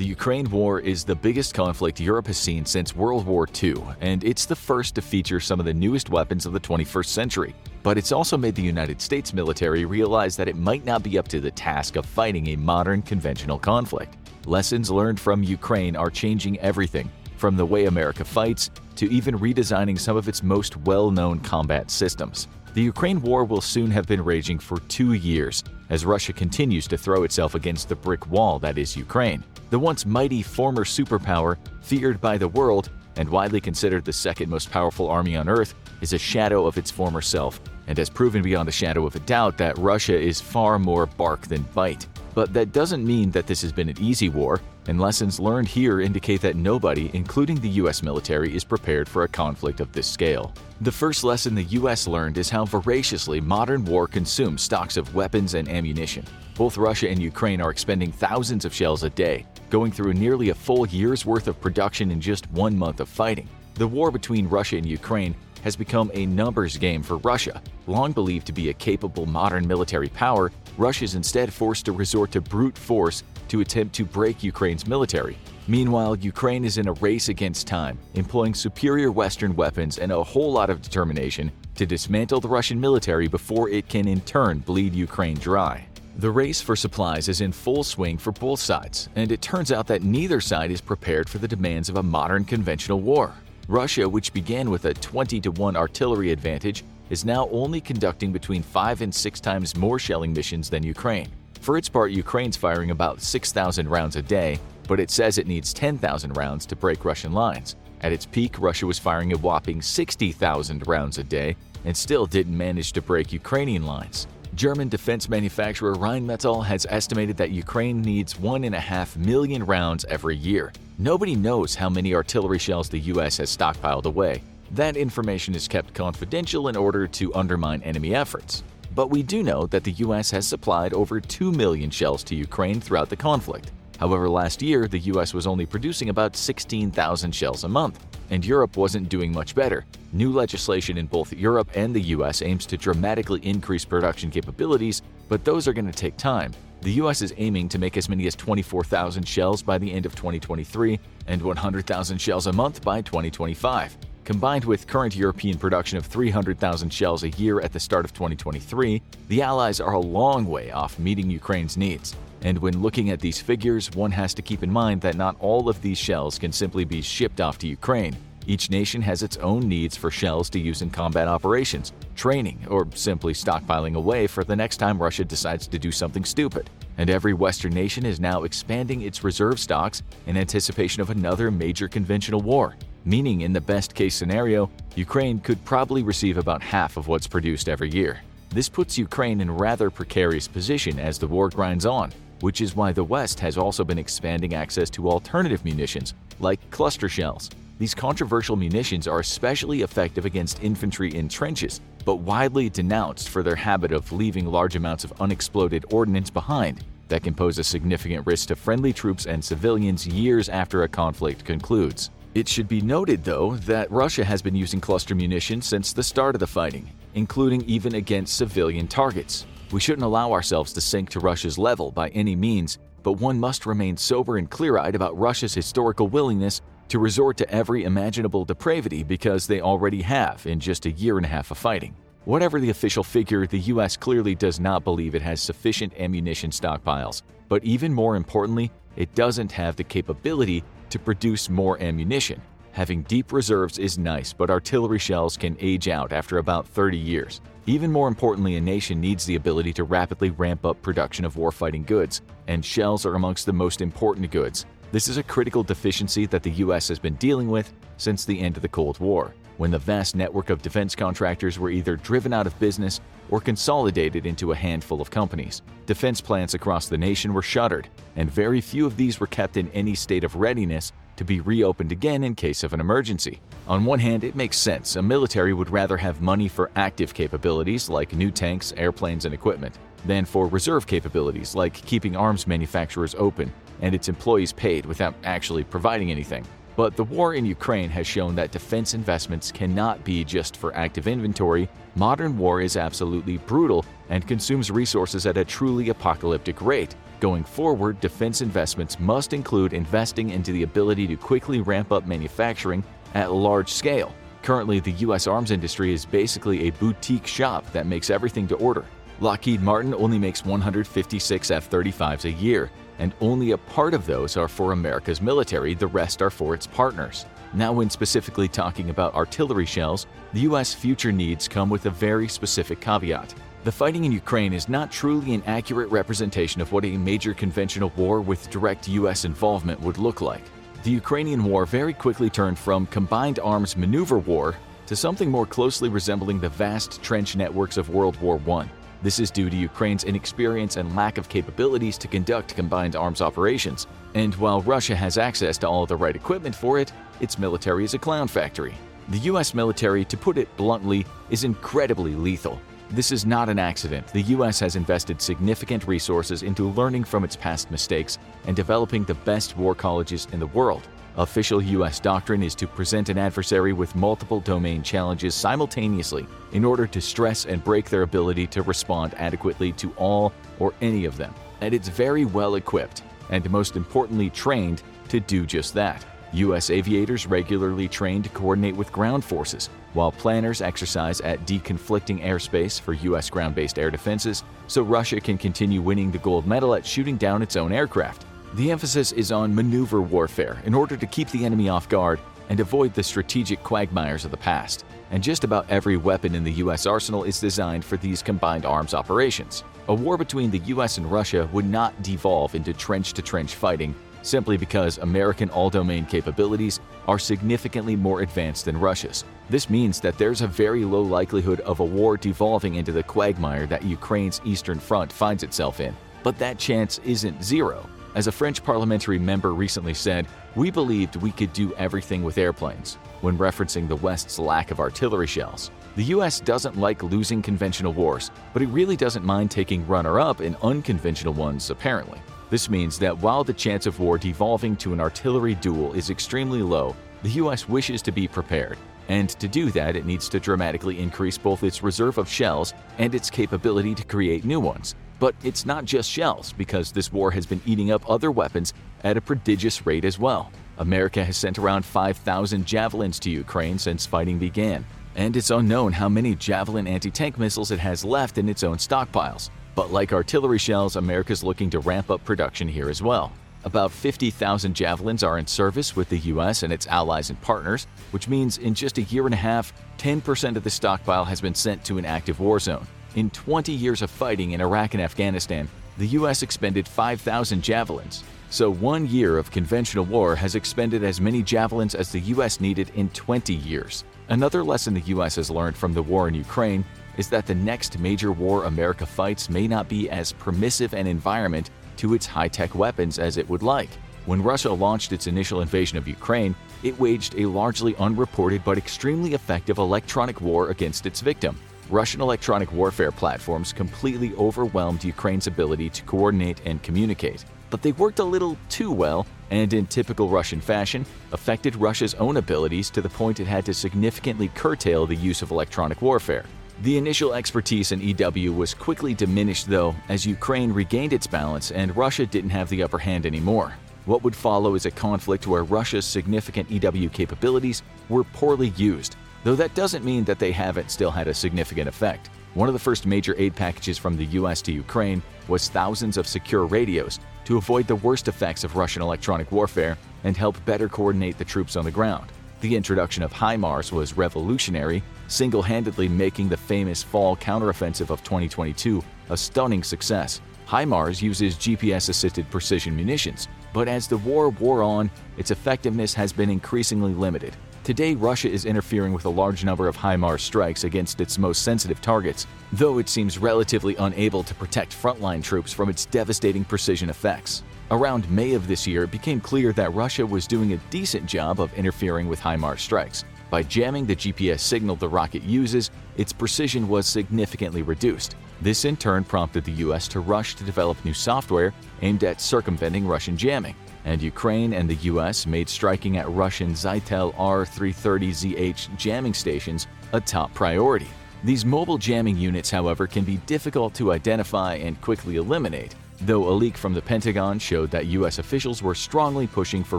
The Ukraine war is the biggest conflict Europe has seen since World War II, and it's the first to feature some of the newest weapons of the 21st century. But it's also made the United States military realize that it might not be up to the task of fighting a modern conventional conflict. Lessons learned from Ukraine are changing everything, from the way America fights to even redesigning some of its most well known combat systems. The Ukraine war will soon have been raging for two years as Russia continues to throw itself against the brick wall that is Ukraine. The once mighty former superpower, feared by the world, and widely considered the second most powerful army on Earth, is a shadow of its former self, and has proven beyond a shadow of a doubt that Russia is far more bark than bite. But that doesn't mean that this has been an easy war, and lessons learned here indicate that nobody, including the US military, is prepared for a conflict of this scale. The first lesson the US learned is how voraciously modern war consumes stocks of weapons and ammunition. Both Russia and Ukraine are expending thousands of shells a day, going through nearly a full year's worth of production in just one month of fighting. The war between Russia and Ukraine has become a numbers game for Russia. Long believed to be a capable modern military power, Russia is instead forced to resort to brute force to attempt to break Ukraine's military. Meanwhile, Ukraine is in a race against time, employing superior Western weapons and a whole lot of determination to dismantle the Russian military before it can in turn bleed Ukraine dry. The race for supplies is in full swing for both sides, and it turns out that neither side is prepared for the demands of a modern conventional war. Russia, which began with a 20 to 1 artillery advantage, is now only conducting between 5 and 6 times more shelling missions than Ukraine. For its part, Ukraine's firing about 6,000 rounds a day, but it says it needs 10,000 rounds to break Russian lines. At its peak, Russia was firing a whopping 60,000 rounds a day and still didn't manage to break Ukrainian lines. German defense manufacturer Rheinmetall has estimated that Ukraine needs 1.5 million rounds every year. Nobody knows how many artillery shells the US has stockpiled away. That information is kept confidential in order to undermine enemy efforts. But we do know that the US has supplied over 2 million shells to Ukraine throughout the conflict. However, last year, the US was only producing about 16,000 shells a month, and Europe wasn't doing much better. New legislation in both Europe and the US aims to dramatically increase production capabilities, but those are going to take time. The US is aiming to make as many as 24,000 shells by the end of 2023 and 100,000 shells a month by 2025. Combined with current European production of 300,000 shells a year at the start of 2023, the Allies are a long way off meeting Ukraine's needs. And when looking at these figures, one has to keep in mind that not all of these shells can simply be shipped off to Ukraine. Each nation has its own needs for shells to use in combat operations, training, or simply stockpiling away for the next time Russia decides to do something stupid. And every Western nation is now expanding its reserve stocks in anticipation of another major conventional war, meaning in the best case scenario, Ukraine could probably receive about half of what's produced every year. This puts Ukraine in rather precarious position as the war grinds on, which is why the West has also been expanding access to alternative munitions, like cluster shells. These controversial munitions are especially effective against infantry in trenches, but widely denounced for their habit of leaving large amounts of unexploded ordnance behind that can pose a significant risk to friendly troops and civilians years after a conflict concludes. It should be noted, though, that Russia has been using cluster munitions since the start of the fighting, including even against civilian targets. We shouldn't allow ourselves to sink to Russia's level by any means, but one must remain sober and clear eyed about Russia's historical willingness to resort to every imaginable depravity because they already have in just a year and a half of fighting. Whatever the official figure, the US clearly does not believe it has sufficient ammunition stockpiles. But even more importantly, it doesn't have the capability to produce more ammunition. Having deep reserves is nice, but artillery shells can age out after about 30 years. Even more importantly, a nation needs the ability to rapidly ramp up production of warfighting goods, and shells are amongst the most important goods. This is a critical deficiency that the US has been dealing with since the end of the Cold War, when the vast network of defense contractors were either driven out of business or consolidated into a handful of companies. Defense plants across the nation were shuttered, and very few of these were kept in any state of readiness to be reopened again in case of an emergency. On one hand, it makes sense. A military would rather have money for active capabilities like new tanks, airplanes, and equipment than for reserve capabilities like keeping arms manufacturers open and its employees paid without actually providing anything. But the war in Ukraine has shown that defense investments cannot be just for active inventory. Modern war is absolutely brutal and consumes resources at a truly apocalyptic rate. Going forward, defense investments must include investing into the ability to quickly ramp up manufacturing at large scale. Currently, the U.S. arms industry is basically a boutique shop that makes everything to order. Lockheed Martin only makes 156 F 35s a year, and only a part of those are for America's military, the rest are for its partners. Now, when specifically talking about artillery shells, the U.S. future needs come with a very specific caveat. The fighting in Ukraine is not truly an accurate representation of what a major conventional war with direct U.S. involvement would look like. The Ukrainian war very quickly turned from combined arms maneuver war to something more closely resembling the vast trench networks of World War I. This is due to Ukraine's inexperience and lack of capabilities to conduct combined arms operations. And while Russia has access to all the right equipment for it, its military is a clown factory. The US military, to put it bluntly, is incredibly lethal. This is not an accident. The US has invested significant resources into learning from its past mistakes and developing the best war colleges in the world. Official US doctrine is to present an adversary with multiple domain challenges simultaneously in order to stress and break their ability to respond adequately to all or any of them. And it's very well equipped, and most importantly, trained to do just that. U.S. aviators regularly train to coordinate with ground forces, while planners exercise at deconflicting airspace for U.S. ground based air defenses, so Russia can continue winning the gold medal at shooting down its own aircraft. The emphasis is on maneuver warfare in order to keep the enemy off guard and avoid the strategic quagmires of the past. And just about every weapon in the U.S. arsenal is designed for these combined arms operations. A war between the U.S. and Russia would not devolve into trench to trench fighting simply because American all domain capabilities are significantly more advanced than Russia's. This means that there's a very low likelihood of a war devolving into the quagmire that Ukraine's Eastern Front finds itself in. But that chance isn't zero. As a French parliamentary member recently said, we believed we could do everything with airplanes, when referencing the West's lack of artillery shells. The US doesn't like losing conventional wars, but it really doesn't mind taking runner up in unconventional ones, apparently. This means that while the chance of war devolving to an artillery duel is extremely low, the US wishes to be prepared. And to do that, it needs to dramatically increase both its reserve of shells and its capability to create new ones. But it's not just shells, because this war has been eating up other weapons at a prodigious rate as well. America has sent around 5,000 javelins to Ukraine since fighting began, and it's unknown how many Javelin anti tank missiles it has left in its own stockpiles. But like artillery shells, America's looking to ramp up production here as well. About 50,000 javelins are in service with the US and its allies and partners, which means in just a year and a half, 10% of the stockpile has been sent to an active war zone. In 20 years of fighting in Iraq and Afghanistan, the US expended 5,000 javelins. So one year of conventional war has expended as many javelins as the US needed in 20 years. Another lesson the US has learned from the war in Ukraine is that the next major war America fights may not be as permissive an environment to its high tech weapons as it would like. When Russia launched its initial invasion of Ukraine, it waged a largely unreported but extremely effective electronic war against its victim. Russian electronic warfare platforms completely overwhelmed Ukraine's ability to coordinate and communicate. But they worked a little too well, and in typical Russian fashion, affected Russia's own abilities to the point it had to significantly curtail the use of electronic warfare. The initial expertise in EW was quickly diminished, though, as Ukraine regained its balance and Russia didn't have the upper hand anymore. What would follow is a conflict where Russia's significant EW capabilities were poorly used, though that doesn't mean that they haven't still had a significant effect. One of the first major aid packages from the US to Ukraine was thousands of secure radios to avoid the worst effects of Russian electronic warfare and help better coordinate the troops on the ground. The introduction of HIMARS was revolutionary, single handedly making the famous fall counteroffensive of 2022 a stunning success. HIMARS uses GPS assisted precision munitions, but as the war wore on, its effectiveness has been increasingly limited. Today, Russia is interfering with a large number of HIMARS strikes against its most sensitive targets, though it seems relatively unable to protect frontline troops from its devastating precision effects. Around May of this year, it became clear that Russia was doing a decent job of interfering with HIMARS strikes. By jamming the GPS signal the rocket uses, its precision was significantly reduced. This in turn prompted the US to rush to develop new software aimed at circumventing Russian jamming. And Ukraine and the US made striking at Russian Zhitel R330ZH jamming stations a top priority. These mobile jamming units, however, can be difficult to identify and quickly eliminate, though a leak from the Pentagon showed that US officials were strongly pushing for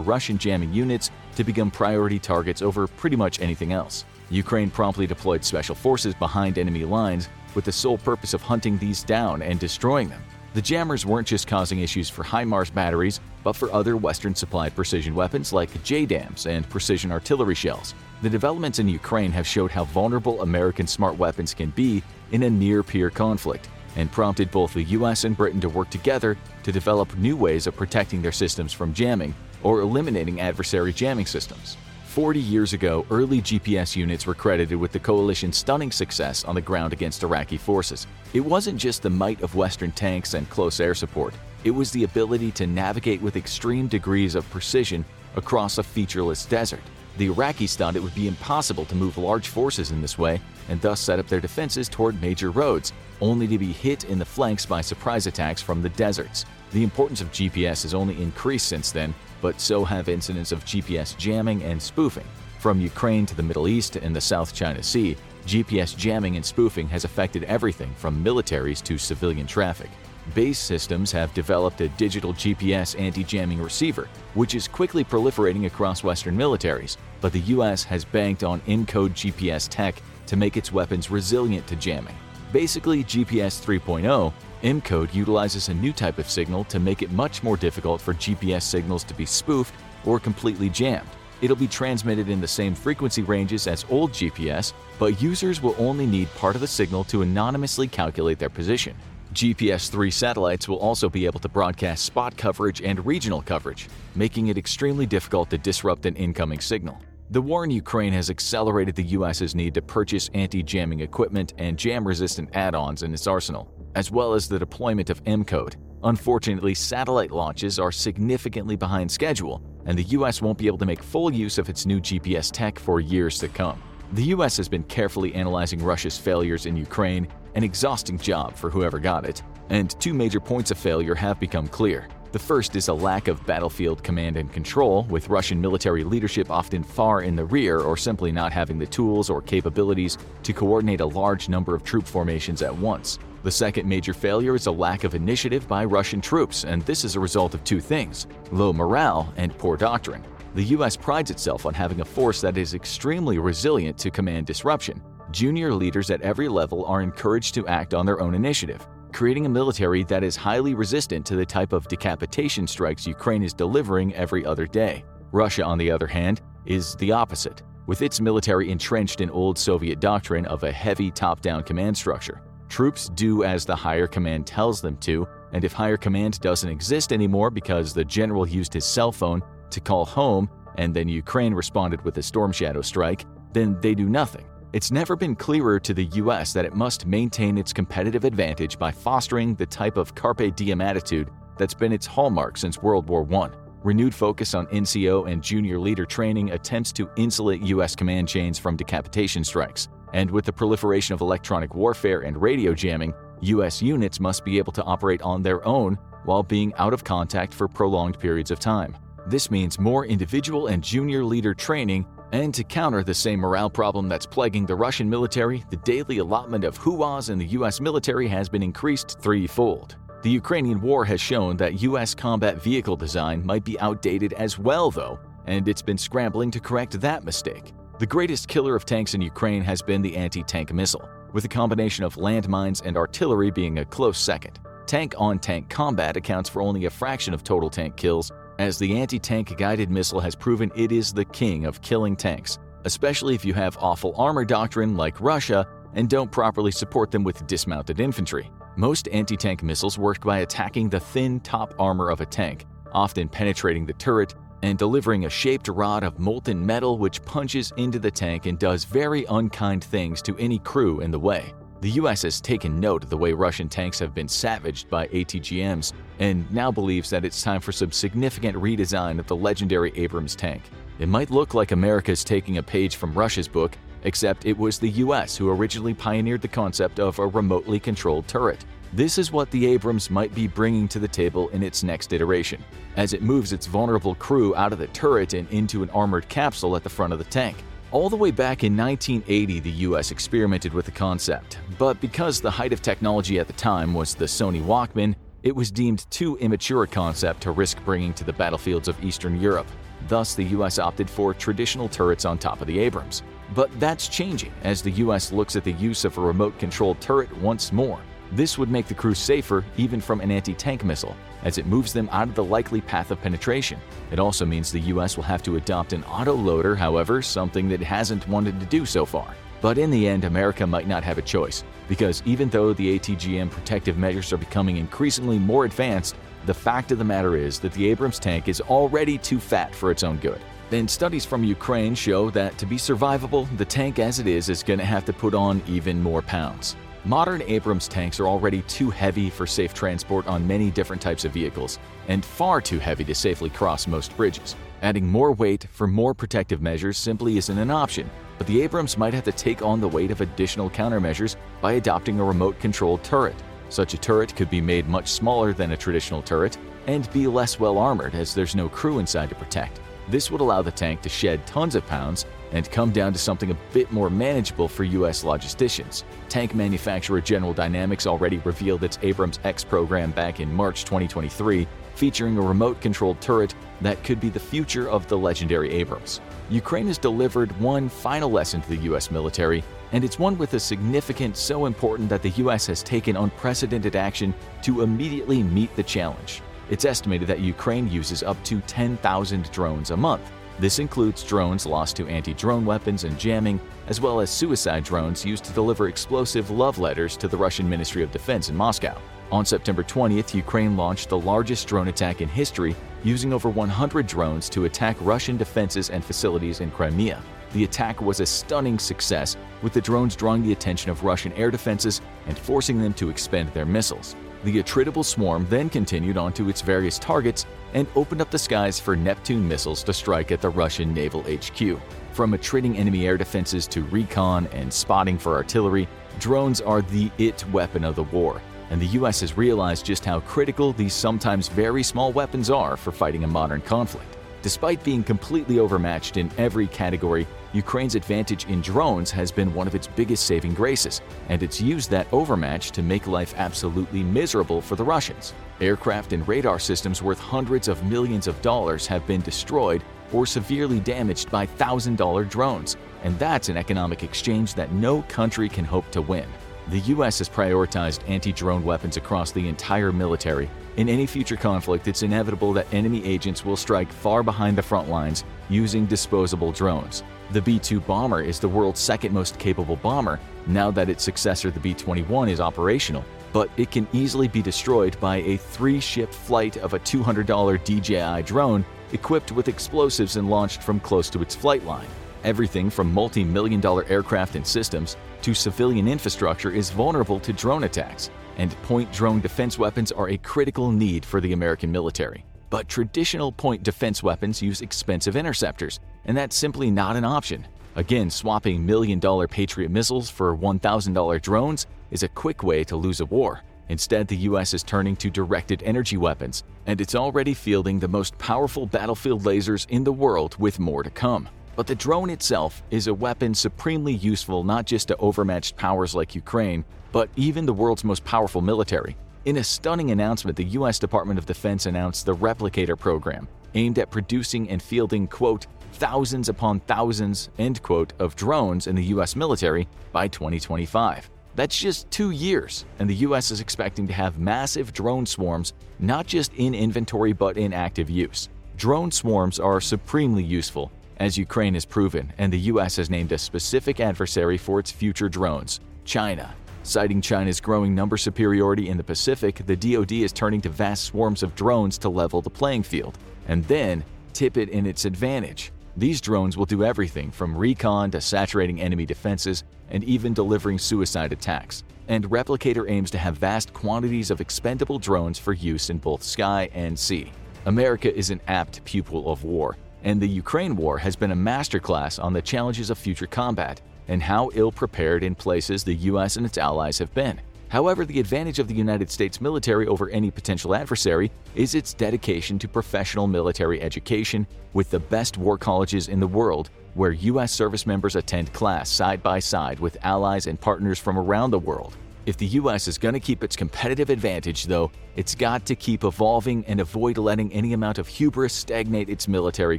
Russian jamming units to become priority targets over pretty much anything else. Ukraine promptly deployed special forces behind enemy lines with the sole purpose of hunting these down and destroying them. The jammers weren't just causing issues for HIMARS batteries, but for other Western supplied precision weapons like JDAMs and precision artillery shells. The developments in Ukraine have showed how vulnerable American smart weapons can be in a near peer conflict, and prompted both the US and Britain to work together to develop new ways of protecting their systems from jamming or eliminating adversary jamming systems. 40 years ago, early GPS units were credited with the coalition's stunning success on the ground against Iraqi forces. It wasn't just the might of Western tanks and close air support, it was the ability to navigate with extreme degrees of precision across a featureless desert. The Iraqis thought it would be impossible to move large forces in this way and thus set up their defenses toward major roads, only to be hit in the flanks by surprise attacks from the deserts. The importance of GPS has only increased since then, but so have incidents of GPS jamming and spoofing. From Ukraine to the Middle East and the South China Sea, GPS jamming and spoofing has affected everything from militaries to civilian traffic. BAE Systems have developed a digital GPS anti jamming receiver, which is quickly proliferating across Western militaries, but the US has banked on M-code GPS tech to make its weapons resilient to jamming. Basically, GPS 3.0, M-code utilizes a new type of signal to make it much more difficult for GPS signals to be spoofed or completely jammed. It'll be transmitted in the same frequency ranges as old GPS, but users will only need part of the signal to anonymously calculate their position. GPS 3 satellites will also be able to broadcast spot coverage and regional coverage, making it extremely difficult to disrupt an incoming signal. The war in Ukraine has accelerated the US's need to purchase anti jamming equipment and jam resistant add ons in its arsenal, as well as the deployment of M-code. Unfortunately, satellite launches are significantly behind schedule, and the US won't be able to make full use of its new GPS tech for years to come. The US has been carefully analyzing Russia's failures in Ukraine, an exhausting job for whoever got it, and two major points of failure have become clear. The first is a lack of battlefield command and control, with Russian military leadership often far in the rear or simply not having the tools or capabilities to coordinate a large number of troop formations at once. The second major failure is a lack of initiative by Russian troops, and this is a result of two things low morale and poor doctrine. The US prides itself on having a force that is extremely resilient to command disruption. Junior leaders at every level are encouraged to act on their own initiative creating a military that is highly resistant to the type of decapitation strikes Ukraine is delivering every other day. Russia, on the other hand, is the opposite, with its military entrenched in old Soviet doctrine of a heavy top down command structure. Troops do as the higher command tells them to, and if higher command doesn't exist anymore because the general used his cell phone to call home and then Ukraine responded with a Storm Shadow strike, then they do nothing. It's never been clearer to the US that it must maintain its competitive advantage by fostering the type of carpe diem attitude that's been its hallmark since World War I. Renewed focus on NCO and junior leader training attempts to insulate US command chains from decapitation strikes. And with the proliferation of electronic warfare and radio jamming, US units must be able to operate on their own while being out of contact for prolonged periods of time. This means more individual and junior leader training and to counter the same morale problem that's plaguing the Russian military, the daily allotment of HUAs in the US military has been increased threefold. The Ukrainian war has shown that US combat vehicle design might be outdated as well, though, and it's been scrambling to correct that mistake. The greatest killer of tanks in Ukraine has been the anti tank missile, with a combination of landmines and artillery being a close second. Tank on tank combat accounts for only a fraction of total tank kills, as the anti tank guided missile has proven it is the king of killing tanks, especially if you have awful armor doctrine like Russia and don't properly support them with dismounted infantry. Most anti tank missiles work by attacking the thin top armor of a tank, often penetrating the turret and delivering a shaped rod of molten metal which punches into the tank and does very unkind things to any crew in the way. The US has taken note of the way Russian tanks have been savaged by ATGMs and now believes that it's time for some significant redesign of the legendary Abrams tank. It might look like America's taking a page from Russia's book, except it was the US who originally pioneered the concept of a remotely controlled turret. This is what the Abrams might be bringing to the table in its next iteration, as it moves its vulnerable crew out of the turret and into an armored capsule at the front of the tank. All the way back in 1980, the US experimented with the concept, but because the height of technology at the time was the Sony Walkman, It was deemed too immature a concept to risk bringing to the battlefields of Eastern Europe. Thus, the US opted for traditional turrets on top of the Abrams. But that's changing as the US looks at the use of a remote controlled turret once more. This would make the crew safer even from an anti tank missile, as it moves them out of the likely path of penetration. It also means the US will have to adopt an autoloader, however, something that hasn't wanted to do so far. But in the end, America might not have a choice, because even though the ATGM protective measures are becoming increasingly more advanced, the fact of the matter is that the Abrams tank is already too fat for its own good. Then studies from Ukraine show that to be survivable, the tank as it is is going to have to put on even more pounds. Modern Abrams tanks are already too heavy for safe transport on many different types of vehicles, and far too heavy to safely cross most bridges. Adding more weight for more protective measures simply isn't an option, but the Abrams might have to take on the weight of additional countermeasures by adopting a remote controlled turret. Such a turret could be made much smaller than a traditional turret and be less well armored as there's no crew inside to protect. This would allow the tank to shed tons of pounds and come down to something a bit more manageable for U.S. logisticians. Tank manufacturer General Dynamics already revealed its Abrams X program back in March 2023, featuring a remote controlled turret that could be the future of the legendary Abrams. Ukraine has delivered one final lesson to the U.S. military, and it's one with a significance so important that the U.S. has taken unprecedented action to immediately meet the challenge. It's estimated that Ukraine uses up to 10,000 drones a month. This includes drones lost to anti drone weapons and jamming, as well as suicide drones used to deliver explosive love letters to the Russian Ministry of Defense in Moscow. On September 20th, Ukraine launched the largest drone attack in history, using over 100 drones to attack Russian defenses and facilities in Crimea. The attack was a stunning success, with the drones drawing the attention of Russian air defenses and forcing them to expend their missiles. The attritable swarm then continued onto its various targets and opened up the skies for Neptune missiles to strike at the Russian naval HQ. From attriting enemy air defenses to recon and spotting for artillery, drones are the it weapon of the war, and the US has realized just how critical these sometimes very small weapons are for fighting a modern conflict. Despite being completely overmatched in every category, Ukraine's advantage in drones has been one of its biggest saving graces, and it's used that overmatch to make life absolutely miserable for the Russians. Aircraft and radar systems worth hundreds of millions of dollars have been destroyed or severely damaged by $1,000 drones, and that's an economic exchange that no country can hope to win. The US has prioritized anti drone weapons across the entire military, in any future conflict, it's inevitable that enemy agents will strike far behind the front lines using disposable drones. The B 2 bomber is the world's second most capable bomber now that its successor, the B 21, is operational, but it can easily be destroyed by a three ship flight of a $200 DJI drone equipped with explosives and launched from close to its flight line. Everything from multi million dollar aircraft and systems to civilian infrastructure is vulnerable to drone attacks and point drone defense weapons are a critical need for the American military. But traditional point defense weapons use expensive interceptors, and that's simply not an option. Again, swapping million dollar Patriot missiles for $1,000 drones is a quick way to lose a war. Instead, the US is turning to directed energy weapons, and it's already fielding the most powerful battlefield lasers in the world with more to come. But the drone itself is a weapon supremely useful not just to overmatched powers like Ukraine, but even the world's most powerful military. In a stunning announcement, the US Department of Defense announced the Replicator program, aimed at producing and fielding, quote, thousands upon thousands, end quote, of drones in the US military by 2025. That's just two years, and the US is expecting to have massive drone swarms not just in inventory but in active use. Drone swarms are supremely useful, as Ukraine has proven, and the US has named a specific adversary for its future drones China. Citing China's growing number superiority in the Pacific, the DoD is turning to vast swarms of drones to level the playing field, and then tip it in its advantage. These drones will do everything from recon to saturating enemy defenses and even delivering suicide attacks. And Replicator aims to have vast quantities of expendable drones for use in both sky and sea. America is an apt pupil of war, and the Ukraine war has been a masterclass on the challenges of future combat and how ill prepared in places the US and its allies have been. However, the advantage of the United States military over any potential adversary is its dedication to professional military education with the best war colleges in the world, where U.S. service members attend class side by side with allies and partners from around the world. If the US is going to keep its competitive advantage, though, it's got to keep evolving and avoid letting any amount of hubris stagnate its military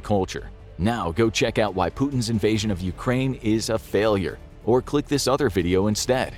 culture. Now go check out why Putin's invasion of Ukraine is a failure, or click this other video instead.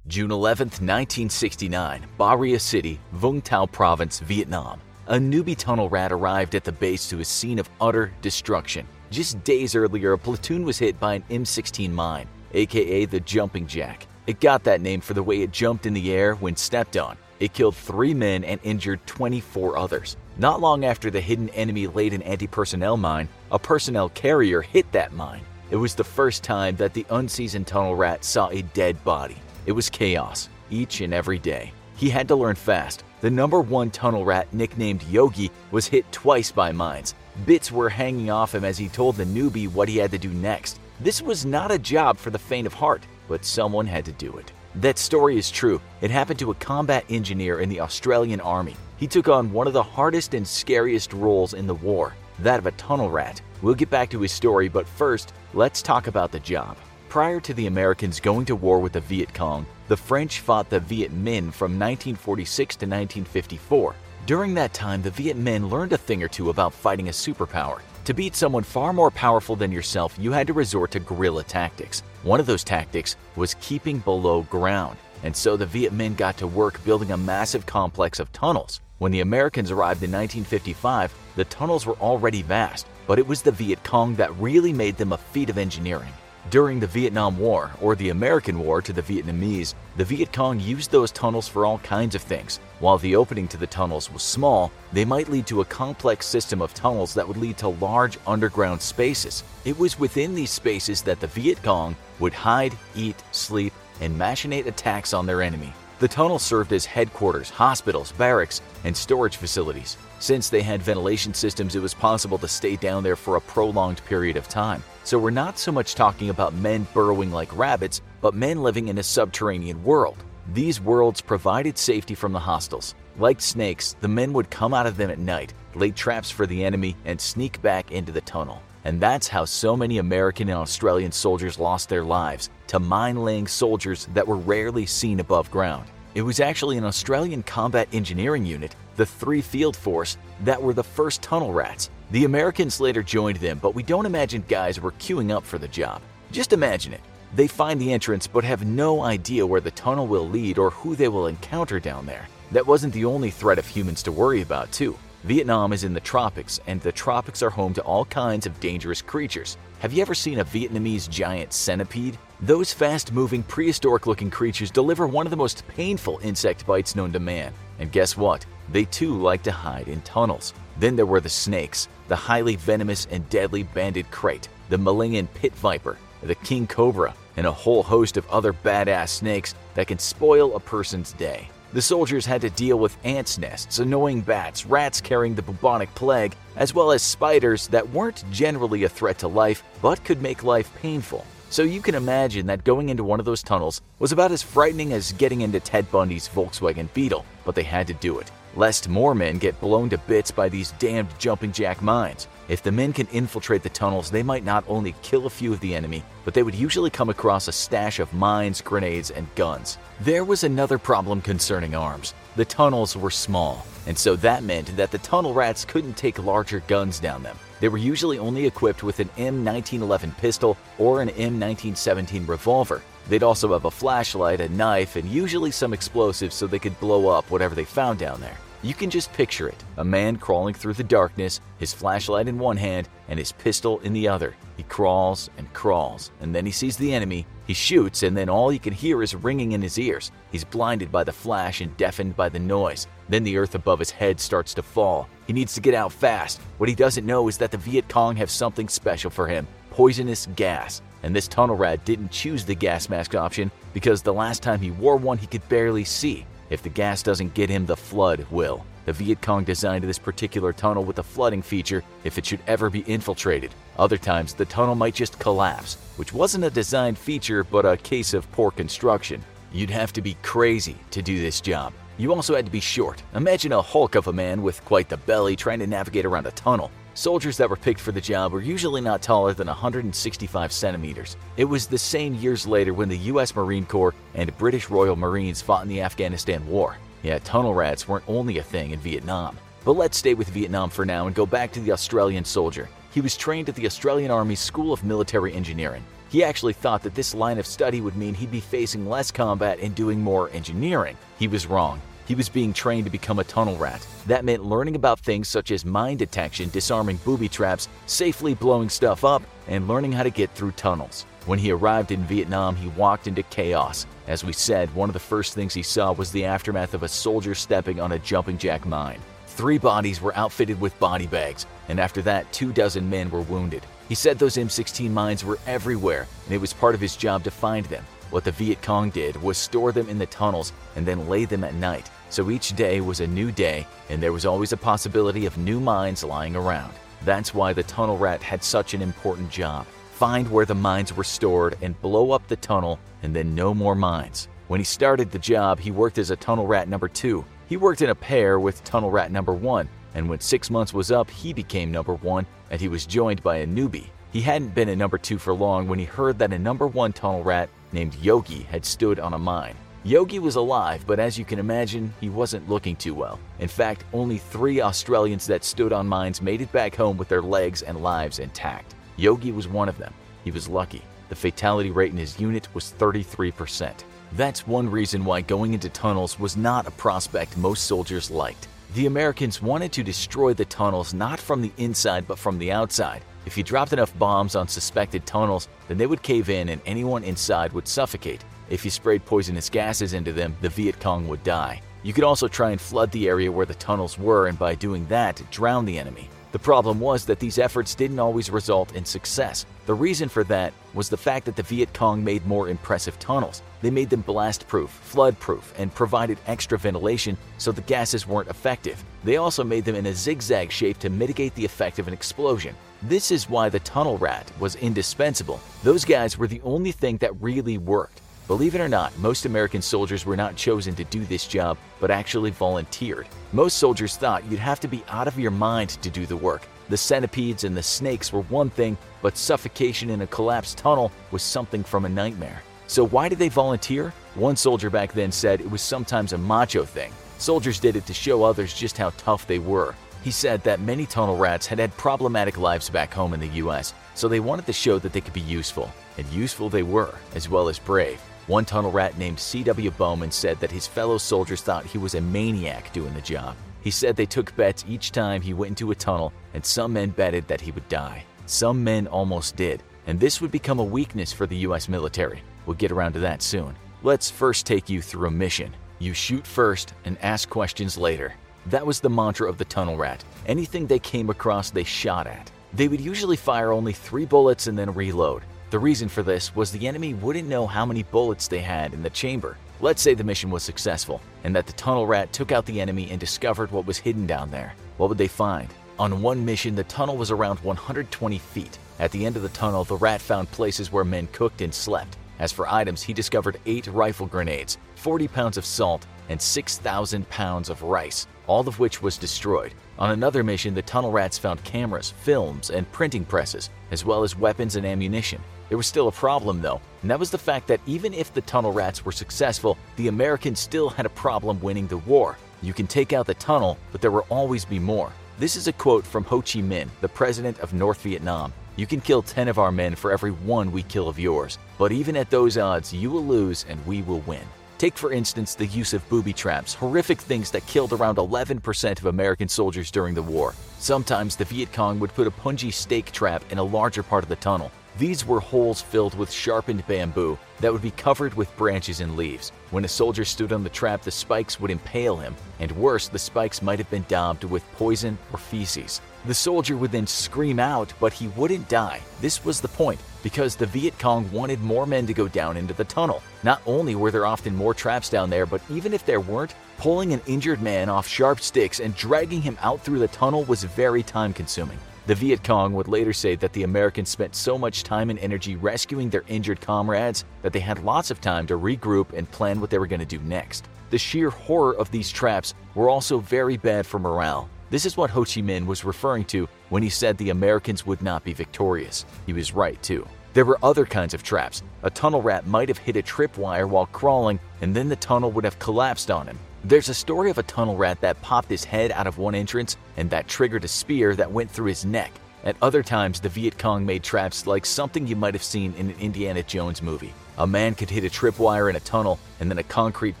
June 11, 1969, Ba Ria City, Vung Tau Province, Vietnam. A newbie tunnel rat arrived at the base to a scene of utter destruction. Just days earlier, a platoon was hit by an M16 mine, aka the Jumping Jack. It got that name for the way it jumped in the air when stepped on. It killed three men and injured 24 others. Not long after the hidden enemy laid an anti personnel mine, a personnel carrier hit that mine. It was the first time that the unseasoned tunnel rat saw a dead body. It was chaos, each and every day. He had to learn fast. The number one tunnel rat, nicknamed Yogi, was hit twice by mines. Bits were hanging off him as he told the newbie what he had to do next. This was not a job for the faint of heart, but someone had to do it. That story is true. It happened to a combat engineer in the Australian Army. He took on one of the hardest and scariest roles in the war, that of a tunnel rat. We'll get back to his story, but first, let's talk about the job. Prior to the Americans going to war with the Viet Cong, the French fought the Viet Minh from 1946 to 1954. During that time, the Viet Minh learned a thing or two about fighting a superpower. To beat someone far more powerful than yourself, you had to resort to guerrilla tactics. One of those tactics was keeping below ground, and so the Viet Minh got to work building a massive complex of tunnels. When the Americans arrived in 1955, the tunnels were already vast, but it was the Viet Cong that really made them a feat of engineering. During the Vietnam War, or the American War to the Vietnamese, the Viet Cong used those tunnels for all kinds of things. While the opening to the tunnels was small, they might lead to a complex system of tunnels that would lead to large underground spaces. It was within these spaces that the Viet Cong would hide, eat, sleep, and machinate attacks on their enemy. The tunnel served as headquarters, hospitals, barracks, and storage facilities. Since they had ventilation systems, it was possible to stay down there for a prolonged period of time. So we're not so much talking about men burrowing like rabbits, but men living in a subterranean world. These worlds provided safety from the hostiles. Like snakes, the men would come out of them at night, lay traps for the enemy, and sneak back into the tunnel. And that's how so many American and Australian soldiers lost their lives to mine laying soldiers that were rarely seen above ground. It was actually an Australian combat engineering unit, the 3 Field Force, that were the first tunnel rats. The Americans later joined them, but we don't imagine guys were queuing up for the job. Just imagine it. They find the entrance but have no idea where the tunnel will lead or who they will encounter down there. That wasn't the only threat of humans to worry about, too. Vietnam is in the tropics, and the tropics are home to all kinds of dangerous creatures. Have you ever seen a Vietnamese giant centipede? Those fast moving, prehistoric looking creatures deliver one of the most painful insect bites known to man. And guess what? They too like to hide in tunnels. Then there were the snakes, the highly venomous and deadly banded krait, the malignant pit viper, the king cobra, and a whole host of other badass snakes that can spoil a person's day. The soldiers had to deal with ants' nests, annoying bats, rats carrying the bubonic plague, as well as spiders that weren't generally a threat to life but could make life painful. So you can imagine that going into one of those tunnels was about as frightening as getting into Ted Bundy's Volkswagen Beetle, but they had to do it lest more men get blown to bits by these damned jumping jack mines. If the men can infiltrate the tunnels, they might not only kill a few of the enemy, but they would usually come across a stash of mines, grenades, and guns. There was another problem concerning arms. The tunnels were small, and so that meant that the tunnel rats couldn't take larger guns down them. They were usually only equipped with an M1911 pistol or an M1917 revolver, They'd also have a flashlight, a knife, and usually some explosives so they could blow up whatever they found down there. You can just picture it a man crawling through the darkness, his flashlight in one hand and his pistol in the other. He crawls and crawls, and then he sees the enemy. He shoots, and then all he can hear is ringing in his ears. He's blinded by the flash and deafened by the noise. Then the earth above his head starts to fall. He needs to get out fast. What he doesn't know is that the Viet Cong have something special for him poisonous gas. And this tunnel rat didn't choose the gas mask option because the last time he wore one, he could barely see. If the gas doesn't get him, the flood will. The Viet Cong designed this particular tunnel with a flooding feature if it should ever be infiltrated. Other times, the tunnel might just collapse, which wasn't a design feature but a case of poor construction. You'd have to be crazy to do this job. You also had to be short. Imagine a hulk of a man with quite the belly trying to navigate around a tunnel. Soldiers that were picked for the job were usually not taller than 165 centimeters. It was the same years later when the US Marine Corps and British Royal Marines fought in the Afghanistan War. Yeah, tunnel rats weren't only a thing in Vietnam. But let's stay with Vietnam for now and go back to the Australian soldier. He was trained at the Australian Army's School of Military Engineering. He actually thought that this line of study would mean he'd be facing less combat and doing more engineering. He was wrong. He was being trained to become a tunnel rat. That meant learning about things such as mine detection, disarming booby traps, safely blowing stuff up, and learning how to get through tunnels. When he arrived in Vietnam, he walked into chaos. As we said, one of the first things he saw was the aftermath of a soldier stepping on a jumping jack mine. Three bodies were outfitted with body bags, and after that, two dozen men were wounded. He said those M16 mines were everywhere, and it was part of his job to find them. What the Viet Cong did was store them in the tunnels and then lay them at night. So each day was a new day, and there was always a possibility of new mines lying around. That's why the tunnel rat had such an important job. Find where the mines were stored and blow up the tunnel, and then no more mines. When he started the job, he worked as a tunnel rat number two. He worked in a pair with tunnel rat number one, and when six months was up, he became number one, and he was joined by a newbie. He hadn't been a number two for long when he heard that a number one tunnel rat named Yogi had stood on a mine. Yogi was alive, but as you can imagine, he wasn't looking too well. In fact, only three Australians that stood on mines made it back home with their legs and lives intact. Yogi was one of them. He was lucky. The fatality rate in his unit was 33%. That's one reason why going into tunnels was not a prospect most soldiers liked. The Americans wanted to destroy the tunnels not from the inside but from the outside. If you dropped enough bombs on suspected tunnels, then they would cave in and anyone inside would suffocate. If you sprayed poisonous gases into them, the Viet Cong would die. You could also try and flood the area where the tunnels were and by doing that, drown the enemy. The problem was that these efforts didn't always result in success. The reason for that was the fact that the Viet Cong made more impressive tunnels. They made them blast proof, flood proof, and provided extra ventilation so the gases weren't effective. They also made them in a zigzag shape to mitigate the effect of an explosion. This is why the tunnel rat was indispensable. Those guys were the only thing that really worked. Believe it or not, most American soldiers were not chosen to do this job, but actually volunteered. Most soldiers thought you'd have to be out of your mind to do the work. The centipedes and the snakes were one thing, but suffocation in a collapsed tunnel was something from a nightmare. So why did they volunteer? One soldier back then said it was sometimes a macho thing. Soldiers did it to show others just how tough they were. He said that many tunnel rats had had problematic lives back home in the US, so they wanted to show that they could be useful. And useful they were, as well as brave. One tunnel rat named C.W. Bowman said that his fellow soldiers thought he was a maniac doing the job. He said they took bets each time he went into a tunnel, and some men betted that he would die. Some men almost did, and this would become a weakness for the US military. We'll get around to that soon. Let's first take you through a mission. You shoot first and ask questions later. That was the mantra of the tunnel rat. Anything they came across, they shot at. They would usually fire only three bullets and then reload. The reason for this was the enemy wouldn't know how many bullets they had in the chamber. Let's say the mission was successful, and that the tunnel rat took out the enemy and discovered what was hidden down there. What would they find? On one mission, the tunnel was around 120 feet. At the end of the tunnel, the rat found places where men cooked and slept. As for items, he discovered 8 rifle grenades, 40 pounds of salt, and 6,000 pounds of rice, all of which was destroyed. On another mission, the tunnel rats found cameras, films, and printing presses, as well as weapons and ammunition. There was still a problem though, and that was the fact that even if the tunnel rats were successful, the Americans still had a problem winning the war. You can take out the tunnel, but there will always be more. This is a quote from Ho Chi Minh, the president of North Vietnam. You can kill 10 of our men for every one we kill of yours, but even at those odds, you will lose and we will win. Take, for instance, the use of booby traps, horrific things that killed around 11% of American soldiers during the war. Sometimes the Viet Cong would put a punji stake trap in a larger part of the tunnel. These were holes filled with sharpened bamboo that would be covered with branches and leaves. When a soldier stood on the trap, the spikes would impale him, and worse, the spikes might have been daubed with poison or feces. The soldier would then scream out, but he wouldn't die. This was the point, because the Viet Cong wanted more men to go down into the tunnel. Not only were there often more traps down there, but even if there weren't, pulling an injured man off sharp sticks and dragging him out through the tunnel was very time consuming. The Viet Cong would later say that the Americans spent so much time and energy rescuing their injured comrades that they had lots of time to regroup and plan what they were going to do next. The sheer horror of these traps were also very bad for morale. This is what Ho Chi Minh was referring to when he said the Americans would not be victorious. He was right, too. There were other kinds of traps. A tunnel rat might have hit a tripwire while crawling, and then the tunnel would have collapsed on him. There's a story of a tunnel rat that popped his head out of one entrance and that triggered a spear that went through his neck. At other times, the Viet Cong made traps like something you might have seen in an Indiana Jones movie. A man could hit a tripwire in a tunnel, and then a concrete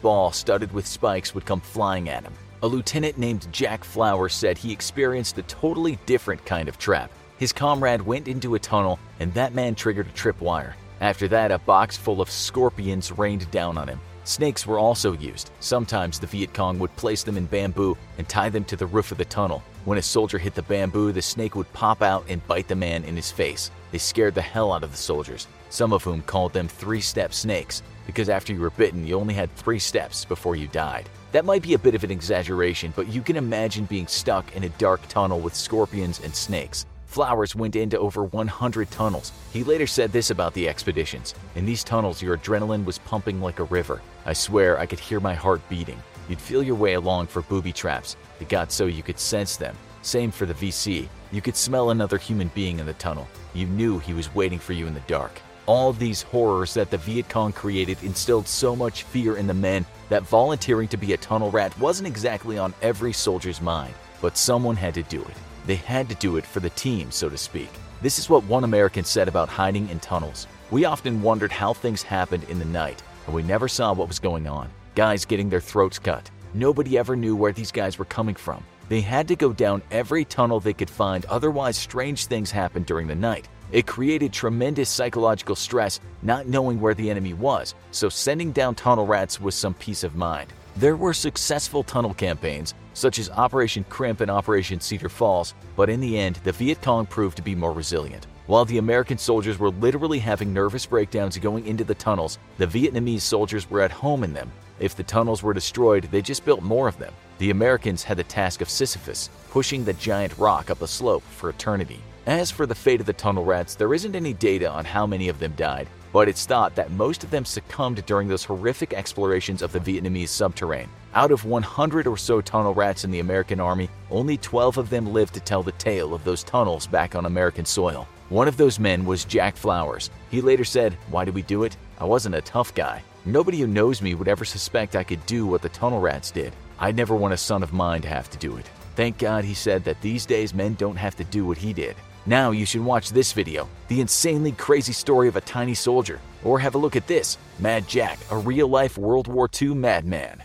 ball studded with spikes would come flying at him. A lieutenant named Jack Flowers said he experienced a totally different kind of trap. His comrade went into a tunnel, and that man triggered a tripwire. After that, a box full of scorpions rained down on him. Snakes were also used. Sometimes the Viet Cong would place them in bamboo and tie them to the roof of the tunnel. When a soldier hit the bamboo, the snake would pop out and bite the man in his face. They scared the hell out of the soldiers, some of whom called them three step snakes, because after you were bitten, you only had three steps before you died. That might be a bit of an exaggeration, but you can imagine being stuck in a dark tunnel with scorpions and snakes. Flowers went into over 100 tunnels. He later said this about the expeditions In these tunnels, your adrenaline was pumping like a river. I swear I could hear my heart beating. You'd feel your way along for booby traps. It got so you could sense them. Same for the VC. You could smell another human being in the tunnel. You knew he was waiting for you in the dark. All these horrors that the Viet Cong created instilled so much fear in the men that volunteering to be a tunnel rat wasn't exactly on every soldier's mind. But someone had to do it. They had to do it for the team, so to speak. This is what one American said about hiding in tunnels. We often wondered how things happened in the night, and we never saw what was going on. Guys getting their throats cut. Nobody ever knew where these guys were coming from. They had to go down every tunnel they could find, otherwise, strange things happened during the night. It created tremendous psychological stress not knowing where the enemy was, so sending down tunnel rats was some peace of mind. There were successful tunnel campaigns, such as Operation Crimp and Operation Cedar Falls, but in the end, the Viet Cong proved to be more resilient. While the American soldiers were literally having nervous breakdowns going into the tunnels, the Vietnamese soldiers were at home in them. If the tunnels were destroyed, they just built more of them. The Americans had the task of Sisyphus, pushing the giant rock up a slope for eternity. As for the fate of the tunnel rats, there isn't any data on how many of them died, but it's thought that most of them succumbed during those horrific explorations of the Vietnamese subterrane. Out of 100 or so tunnel rats in the American army, only 12 of them lived to tell the tale of those tunnels back on American soil. One of those men was Jack Flowers. He later said, Why did we do it? I wasn't a tough guy. Nobody who knows me would ever suspect I could do what the tunnel rats did. I'd never want a son of mine to have to do it. Thank God he said that these days men don't have to do what he did. Now you should watch this video, the insanely crazy story of a tiny soldier, or have a look at this, Mad Jack, a real-life World War II madman.